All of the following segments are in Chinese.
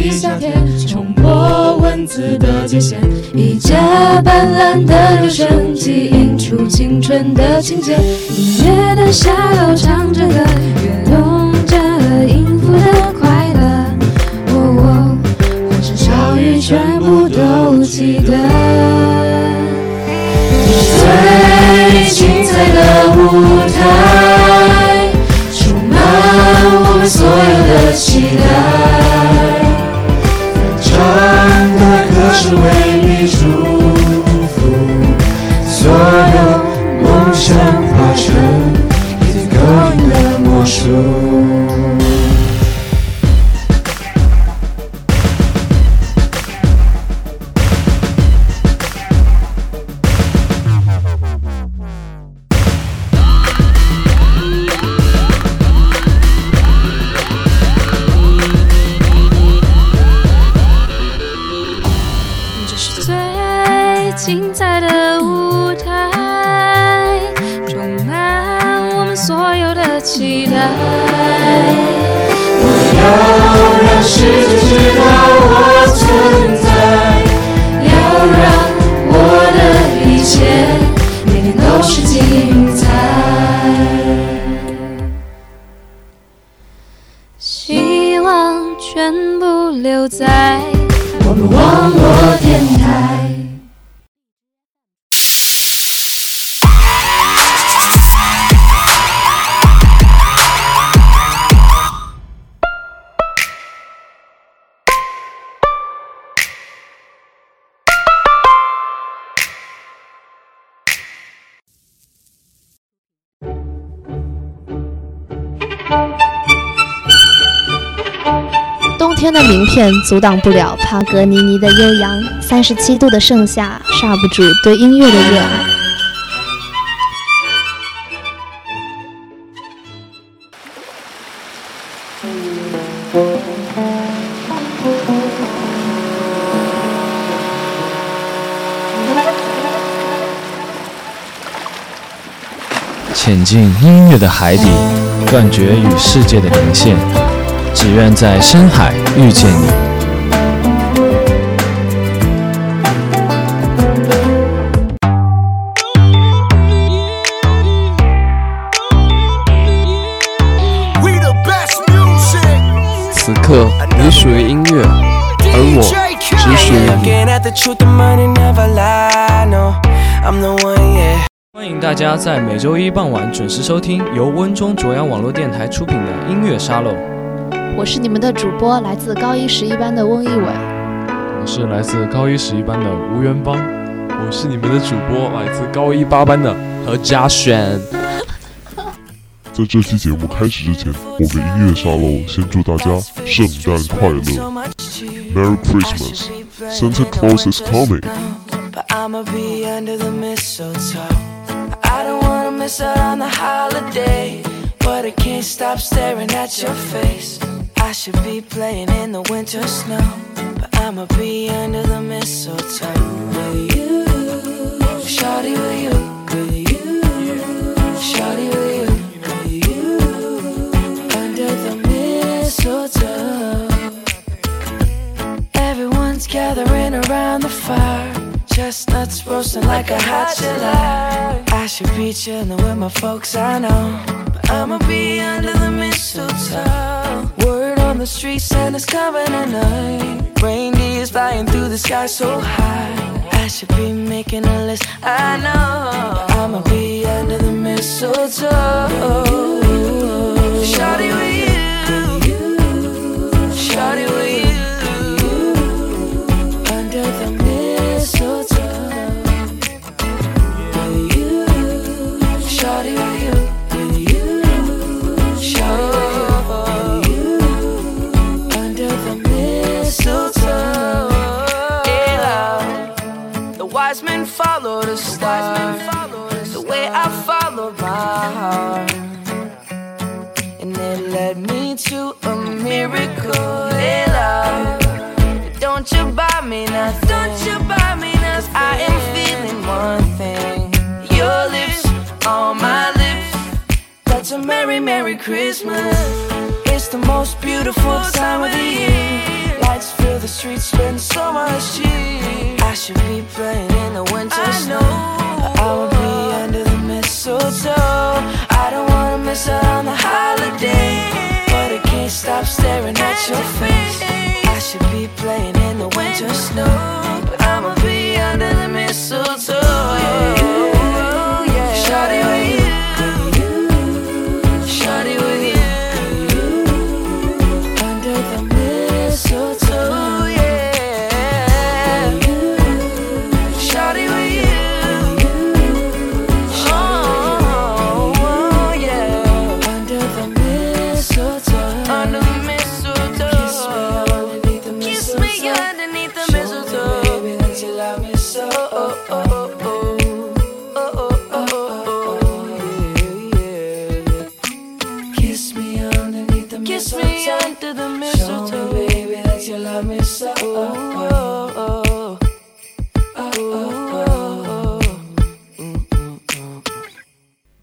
着飞速的地下铁，冲破文字的界限，一架斑斓的留声机映出青春的情节，音乐的下楼唱着歌，跃动着音符的快乐，哦哦，欢声笑语全部都记得。最精彩的舞台，充满我们所有的期待。soul. 天的名片阻挡不了帕格尼尼的悠扬，三十七度的盛夏刹不住对音乐的热爱。潜进音乐的海底，断绝与世界的连线，只愿在深海遇见你。此刻，你属于音乐，而我只属于你。欢迎大家在每周一傍晚准时收听由温中卓阳网络电台出品的音乐沙漏。我是你们的主播，来自高一十一班的翁一伟。我是来自高一十一班的吴元邦，我是你们的主播，来自高一八班的何嘉轩。在这期节目开始之前，我们音乐沙漏先祝大家圣诞快乐 Merry Christmas Santa Claus is coming But I'ma be under the mistletoe. I don't wanna miss out on the holiday. But I can't stop staring at your face. I should be playing in the winter snow. But I'ma be under the mistletoe. With you, Shawty with you, with you, Shawty with you, with you, under the mistletoe. Everyone's gathering around the fire. Chestnuts roasting like a hot July. I should be chilling with my folks, I know. But I'ma be under the mistletoe. The street, Santa's coming tonight. Reindeer's flying through the sky so high. I should be making a list, I know. Stop staring at your face. I should be playing in the winter snow,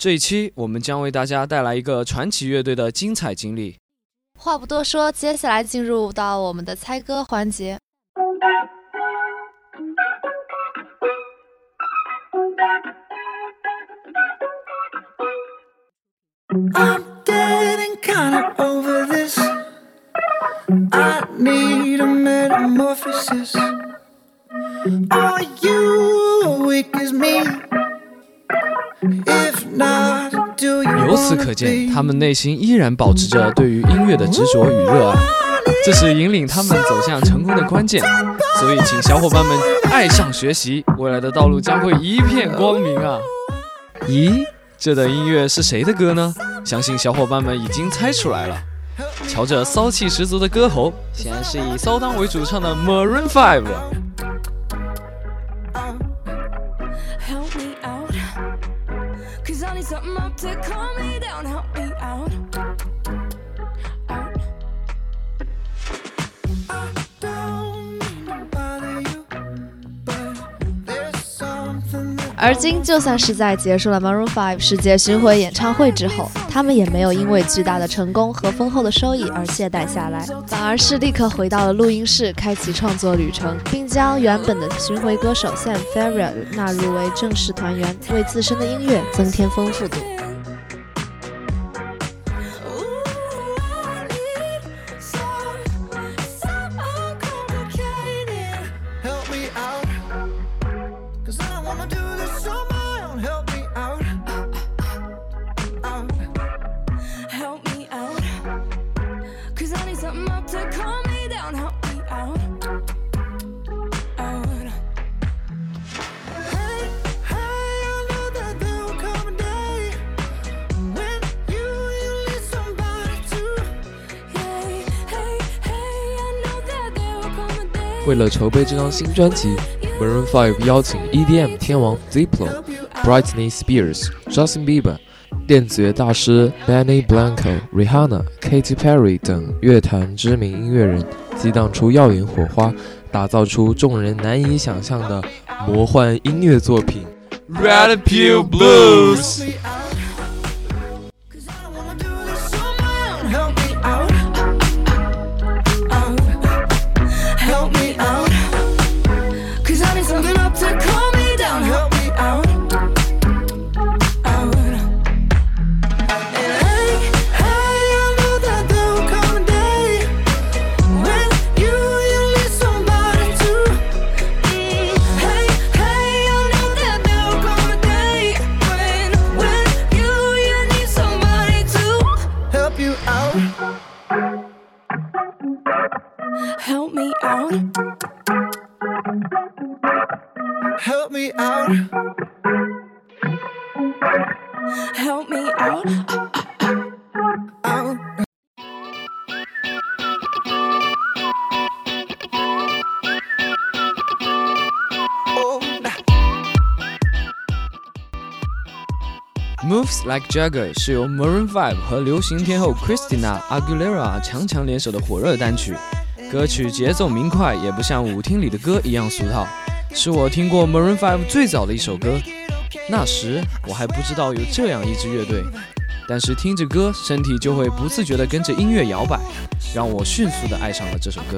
这一期我们将为大家带来一个传奇乐队的精彩经历。话不多说，接下来进入到我们的猜歌环节。I'm getting kinda over this. I need a metamorphosis. 他们内心依然保持着对于音乐的执着与热爱，这是引领他们走向成功的关键。所以，请小伙伴们爱上学习，未来的道路将会一片光明啊！咦，这段音乐是谁的歌呢？相信小伙伴们已经猜出来了。瞧这骚气十足的歌喉，显然是以骚当为主唱的 Maroon Five。而今，就算是在结束了 Maroon 5世界巡回演唱会之后，他们也没有因为巨大的成功和丰厚的收益而懈怠下来，反而是立刻回到了录音室，开启创作旅程，并将原本的巡回歌手 Sam Ferrell 纳入为正式团员，为自身的音乐增添丰富度。为了筹备这张新专辑，Maroon 5邀请 EDM 天王 Diplo、Britney Spears、Justin Bieber、电子乐大师 Benny Blanco、Rihanna、Katy Perry 等乐坛知名音乐人，激荡出耀眼火花，打造出众人难以想象的魔幻音乐作品《Red Pill Blues》。Moves Like Jagger 是由 Maroon 5和流行天后 Christina Aguilera 强强联手的火热单曲。歌曲节奏明快，也不像舞厅里的歌一样俗套，是我听过 Maroon 5最早的一首歌。那时我还不知道有这样一支乐队。但是听着歌，身体就会不自觉地跟着音乐摇摆，让我迅速地爱上了这首歌。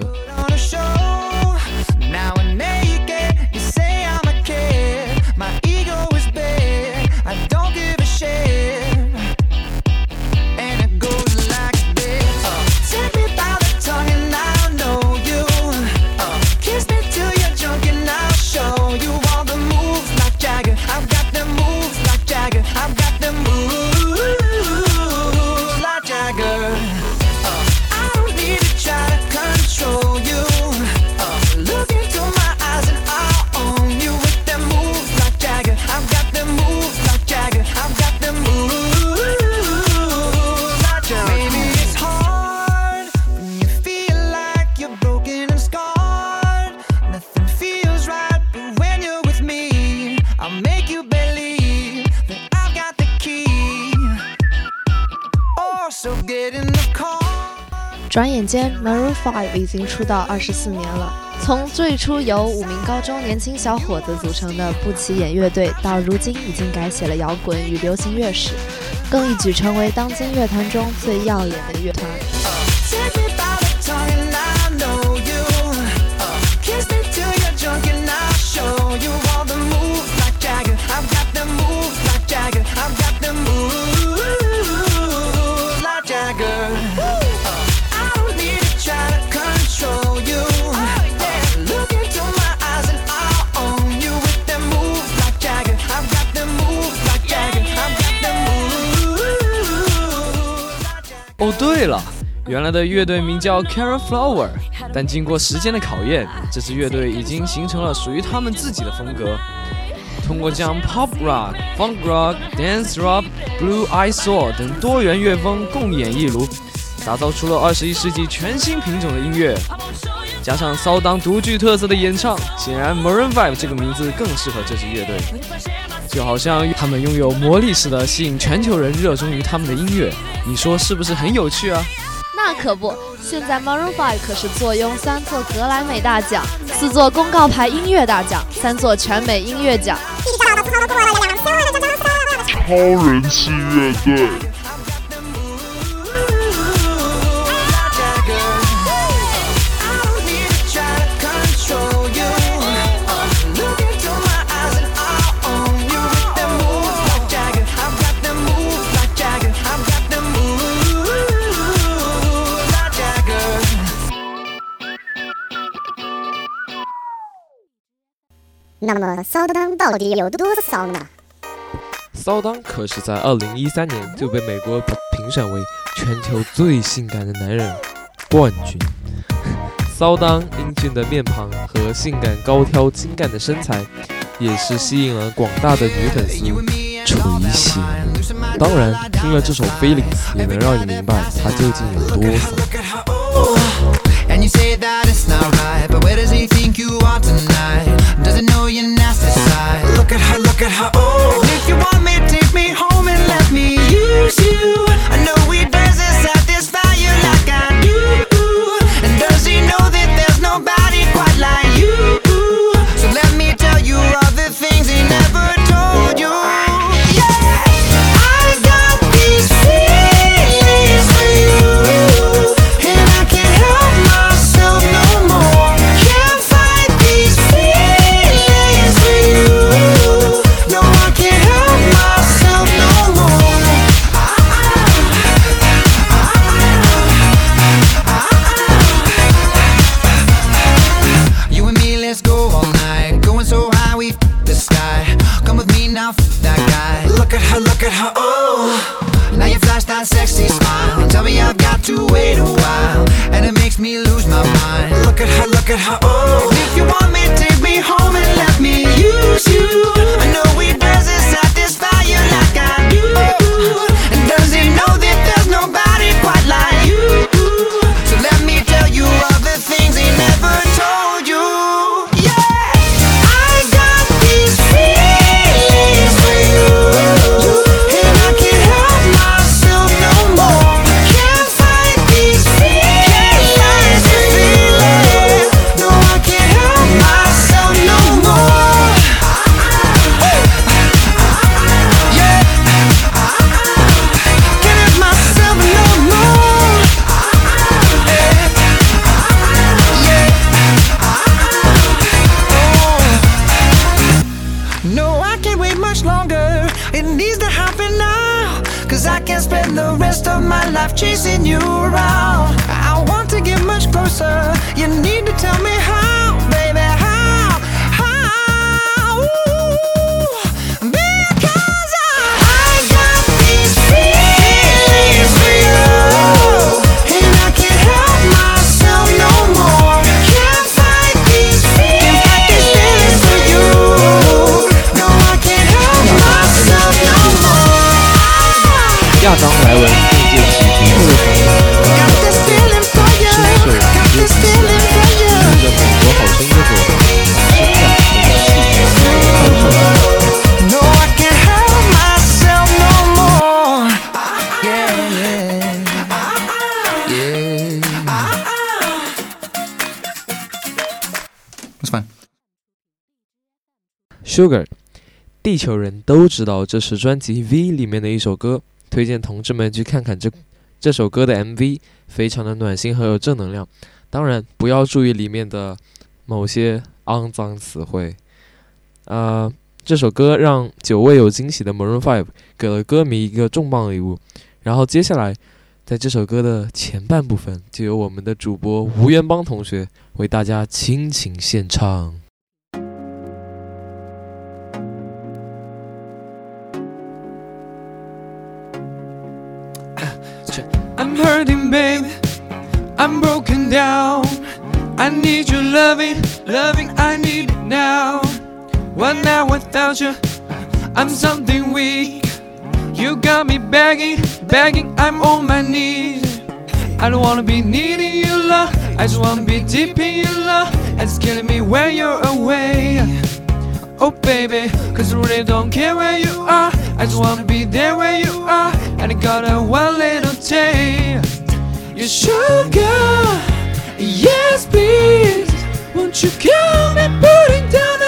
转眼间，Maroon Five 已经出道二十四年了。从最初由五名高中年轻小伙子组成的不起眼乐队，到如今已经改写了摇滚与流行乐史，更一举成为当今乐坛中最耀眼的乐团。对了，原来的乐队名叫 Karen Flower，但经过时间的考验，这支乐队已经形成了属于他们自己的风格。通过将 pop rock、funk rock、dance rock、blue eye soul 等多元乐风共演一炉，打造出了二十一世纪全新品种的音乐。加上骚当独具特色的演唱，显然 Maroon Five 这个名字更适合这支乐队。就好像他们拥有魔力似的吸引全球人热衷于他们的音乐，你说是不是很有趣啊？那可不，现在 Maroon Five 可是坐拥三座格莱美大奖、四座公告牌音乐大奖、三座全美音乐奖。超人气乐队。那么骚当到底有多骚呢？骚当可是在二零一三年就被美国评选为全球最性感的男人冠军。骚当英俊的面庞和性感高挑精干的身材，也是吸引了广大的女粉丝垂涎。当然，听了这首《Feelings》，也能让你明白他究竟有多骚。Look at how and you say that it's not where does he think you are tonight? Does he know your nasty side? Look at how, look at how oh, if you want me, take me home and let me use you. needs to happen now. Cause I can't spend the rest of my life chasing you around. I want to get much closer. You need to tell me how. 怀文最近喜提出的声音，感，听着很国好声音的歌，是这样的细。Sugar，地球人都知道这是专辑《V》里面的一首歌，推荐同志们去看看这这首歌的 MV，非常的暖心和有正能量。当然，不要注意里面的某些肮脏词汇。呃，这首歌让久未有惊喜的 Maroon Five 给了歌迷一个重磅礼物。然后接下来，在这首歌的前半部分，就由我们的主播吴元邦同学为大家倾情献唱。Hurting, baby. I'm broken down. I need your loving, loving. I need it now. One night without you, I'm something weak. You got me begging, begging. I'm on my knees. I don't wanna be needing your love. I just wanna be deep in your love. It's killing me when you're away. Oh baby, cause I really don't care where you are. I just wanna be there where you are. And I got a one little day. Your sugar, yes please. Won't you kill me putting down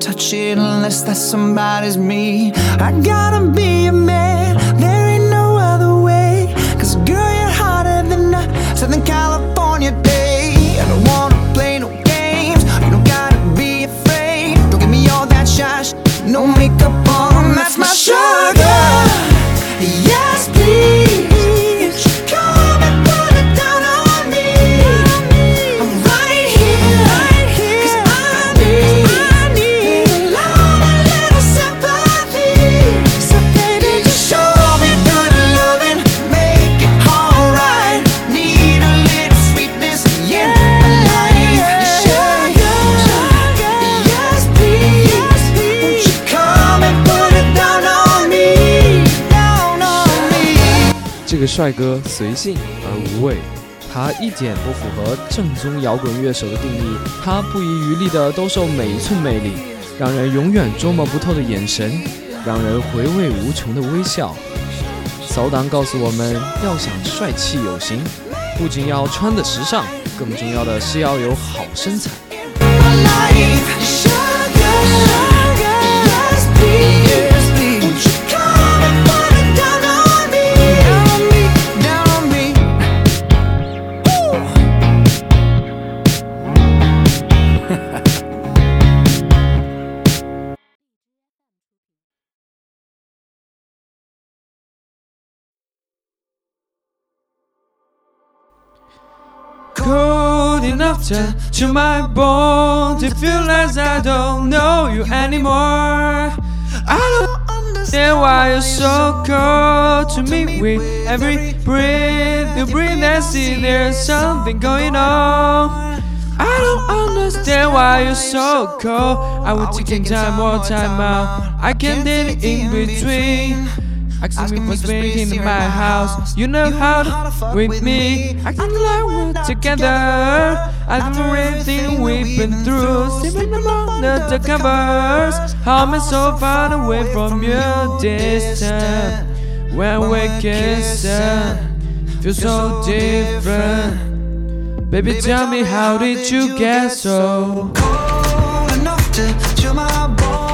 touch it unless that somebody's me. I gotta be 帅哥随性而无畏，他一点不符合正宗摇滚乐手的定义，他不遗余力的兜售每一寸魅力，让人永远捉摸不透的眼神，让人回味无穷的微笑。骚党告诉我们，要想帅气有型，不仅要穿得时尚，更重要的是要有好身材。To, my bones to feel as I don't know you anymore. I don't understand why you're so cold to me. With every breath you breathe, I see there's something going on. I don't understand why you're so cold. I would taking time more time out. I can't it in between. Asking me for space in my house. You know how to with me. Acting like we're together. After everything we've been through, sleeping under the covers. How am I so far away from you, distant? When we're kissing, feel so different. Baby, tell me, how did you get so cold enough to chill my bones?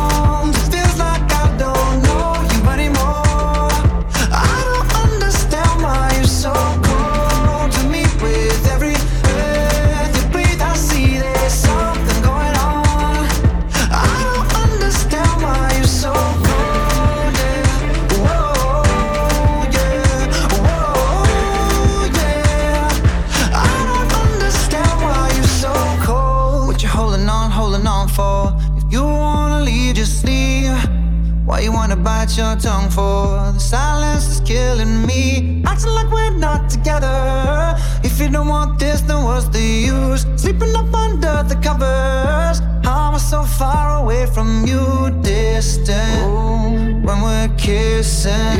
Bite your tongue for? The silence is killing me. Acting like we're not together. If you don't want this, then what's the use? Sleeping up under the covers. How am I so far away from you, distant? When we're kissing,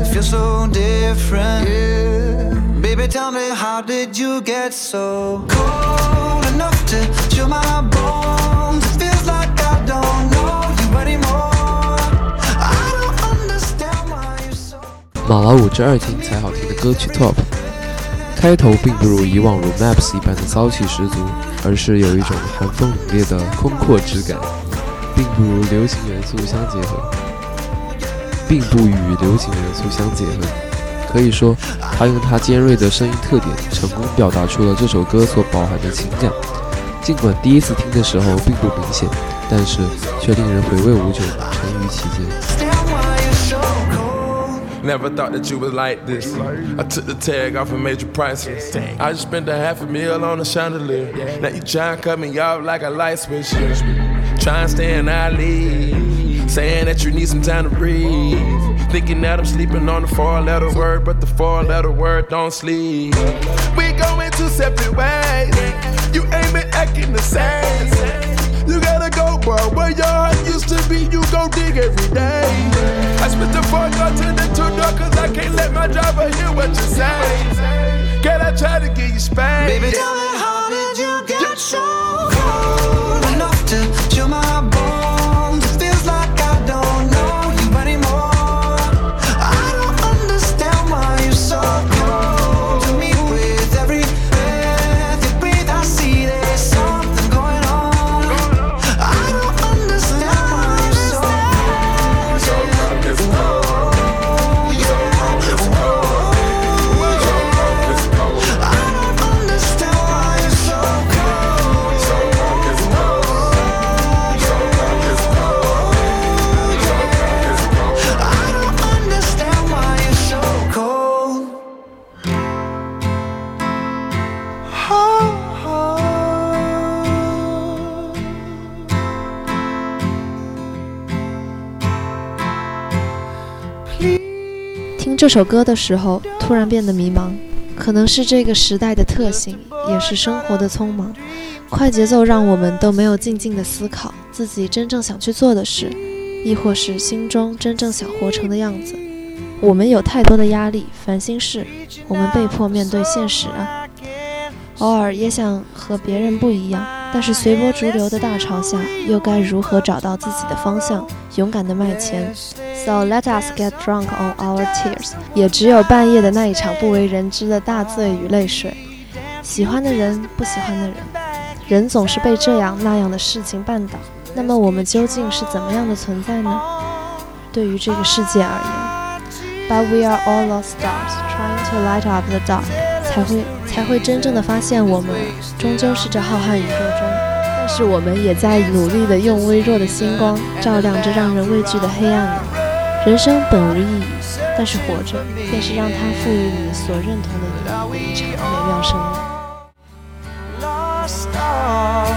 it feels so different. Baby, tell me, how did you get so cold enough to chill my bones? It feels like I don't know you anymore. 马老五这二听才好听的歌曲 Top，开头并不如以往如 Maps 一般的骚气十足，而是有一种寒风凛冽的空阔之感，并不如流行元素相结合，并不与流行元素相结合。可以说，他用他尖锐的声音特点，成功表达出了这首歌所饱含的情感。尽管第一次听的时候并不明显，但是却令人回味无穷，沉于其间。Never thought that you was like this. I took the tag off and made you priceless. I just spent a half a meal on a chandelier. Now you try and cut me off like a light switch. Try and stay in our league. Saying that you need some time to breathe. Thinking that I'm sleeping on the four letter word, but the four letter word don't sleep. We going two separate ways. You ain't been acting the same. You gotta go, bro. Where your heart used to be, you go dig every day. I spit the four door to the two door, cause I can't let my driver hear what you say. Can I try to get you spanked? Baby, tell me, how did you get so cold enough to 这首歌的时候，突然变得迷茫，可能是这个时代的特性，也是生活的匆忙。快节奏让我们都没有静静的思考自己真正想去做的事，亦或是心中真正想活成的样子。我们有太多的压力、烦心事，我们被迫面对现实啊。偶尔也想和别人不一样，但是随波逐流的大潮下，又该如何找到自己的方向，勇敢地迈前？So let us get drunk on our tears，也只有半夜的那一场不为人知的大醉与泪水。喜欢的人，不喜欢的人，人总是被这样那样的事情绊倒。那么我们究竟是怎么样的存在呢？对于这个世界而言，But we are all lost stars trying to light up the dark，才会才会真正的发现我们终究是这浩瀚宇宙中，但是我们也在努力的用微弱的星光照亮这让人畏惧的黑暗呢。人生本无意义，但是活着便是让它赋予你所认同的意义一场美妙生命。lost stars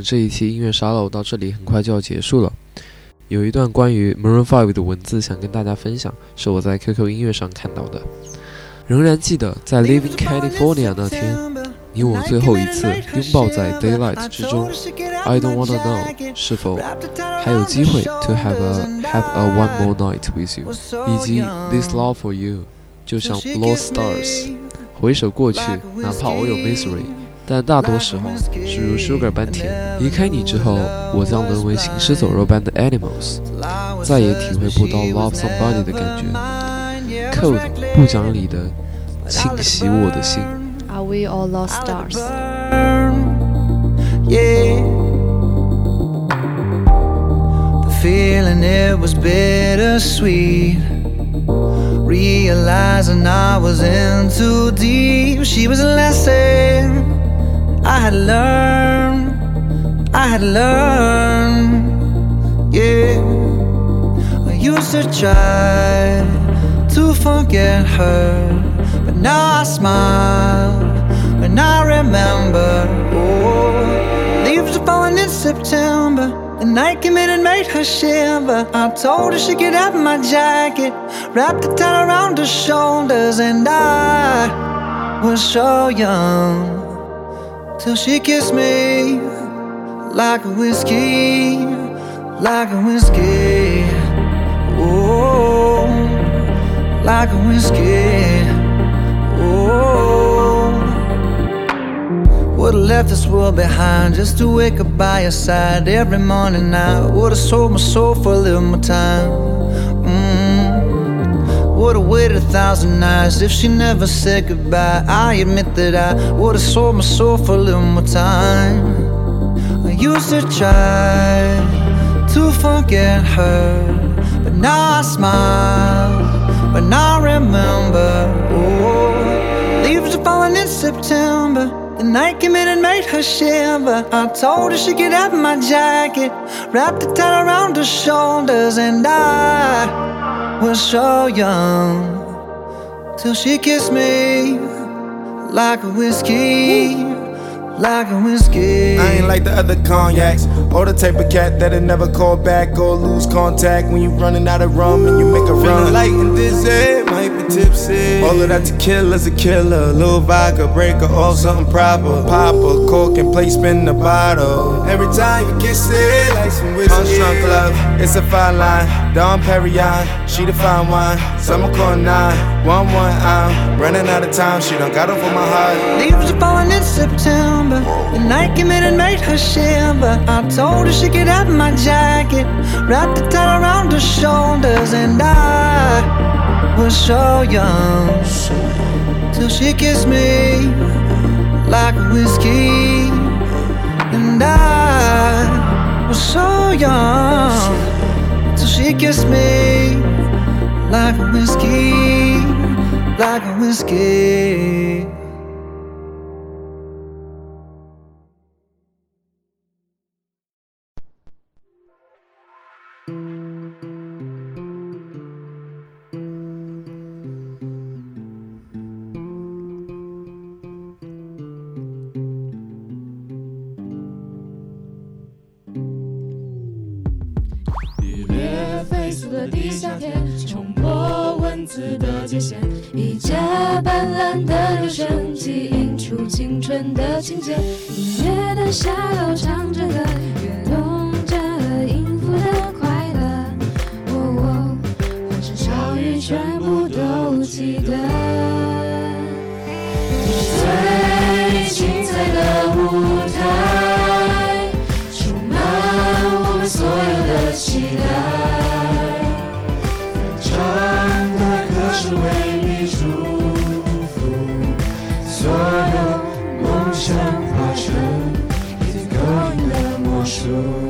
这一期音乐沙漏到这里很快就要结束了。有一段关于 Maroon Five 的文字想跟大家分享，是我在 QQ 音乐上看到的。仍然记得在 Living California 那天，你我最后一次拥抱在 Daylight 之中。I don't wanna know 是否还有机会 to have a have a one more night with you，以及 This love for you，就像 Lost Stars。回首过去，哪怕我有 misery，但大多时候是如 sugar 般甜。离开你之后，我将沦为行尸走肉般的 animals，再也体会不到 love somebody 的感觉。Cold 不讲理的侵袭我的心。 Are we all lost stars？ Yeah. The feeling it was bittersweet. Realizing I was in too deep. She was a lesson I had learned. I had learned. Yeah. I used to try to forget her. But now I smile when I remember. Oh, leaves are falling in September. The night came in and made her shiver. I told her she could have my jacket, wrapped it tight around her shoulders, and I was so young till she kissed me like a whiskey, like a whiskey. Oh, like a whiskey. Oh, would've left this world behind just to wake up by your side every morning. I would've sold my soul for a little more time. Thousand nights if she never said goodbye. I admit that I would've sold my soul for a little more time. I used to try to forget her, but now I smile when I remember. Oh, leaves are falling in September. The night came in and made her shiver. I told her she could have my jacket, wrapped it tight around her shoulders, and I was so young till she kissed me like a whiskey, like a whiskey. I ain't like the other cognacs or the type of cat that'll never call back or lose contact when you running out of rum and you make a run. light and dizzy, might be tipsy. All of that tequila's a killer. Little vodka, break her off something proper. Pop a cork and play spin the bottle. Every time you kiss it, like some whiskey. Drunk love, it's a fine line. Dom Perignon, she the fine wine. Summer call nine, one one. I'm running out of time. She done got off on my heart. Leaves are falling in September. The night came in and made her shiver. I told her she could have my jacket, wrapped it tight around her shoulders, and I was so young. Till she kissed me like whiskey, and I was so young. Till she kissed me like whiskey, like whiskey. 情节。音乐的下楼唱着歌，跃动着音符的快乐。哦哦，欢声笑语全部都记得。最精彩的舞台，充满我们所有的期待。梦想化成一点勾引的魔术。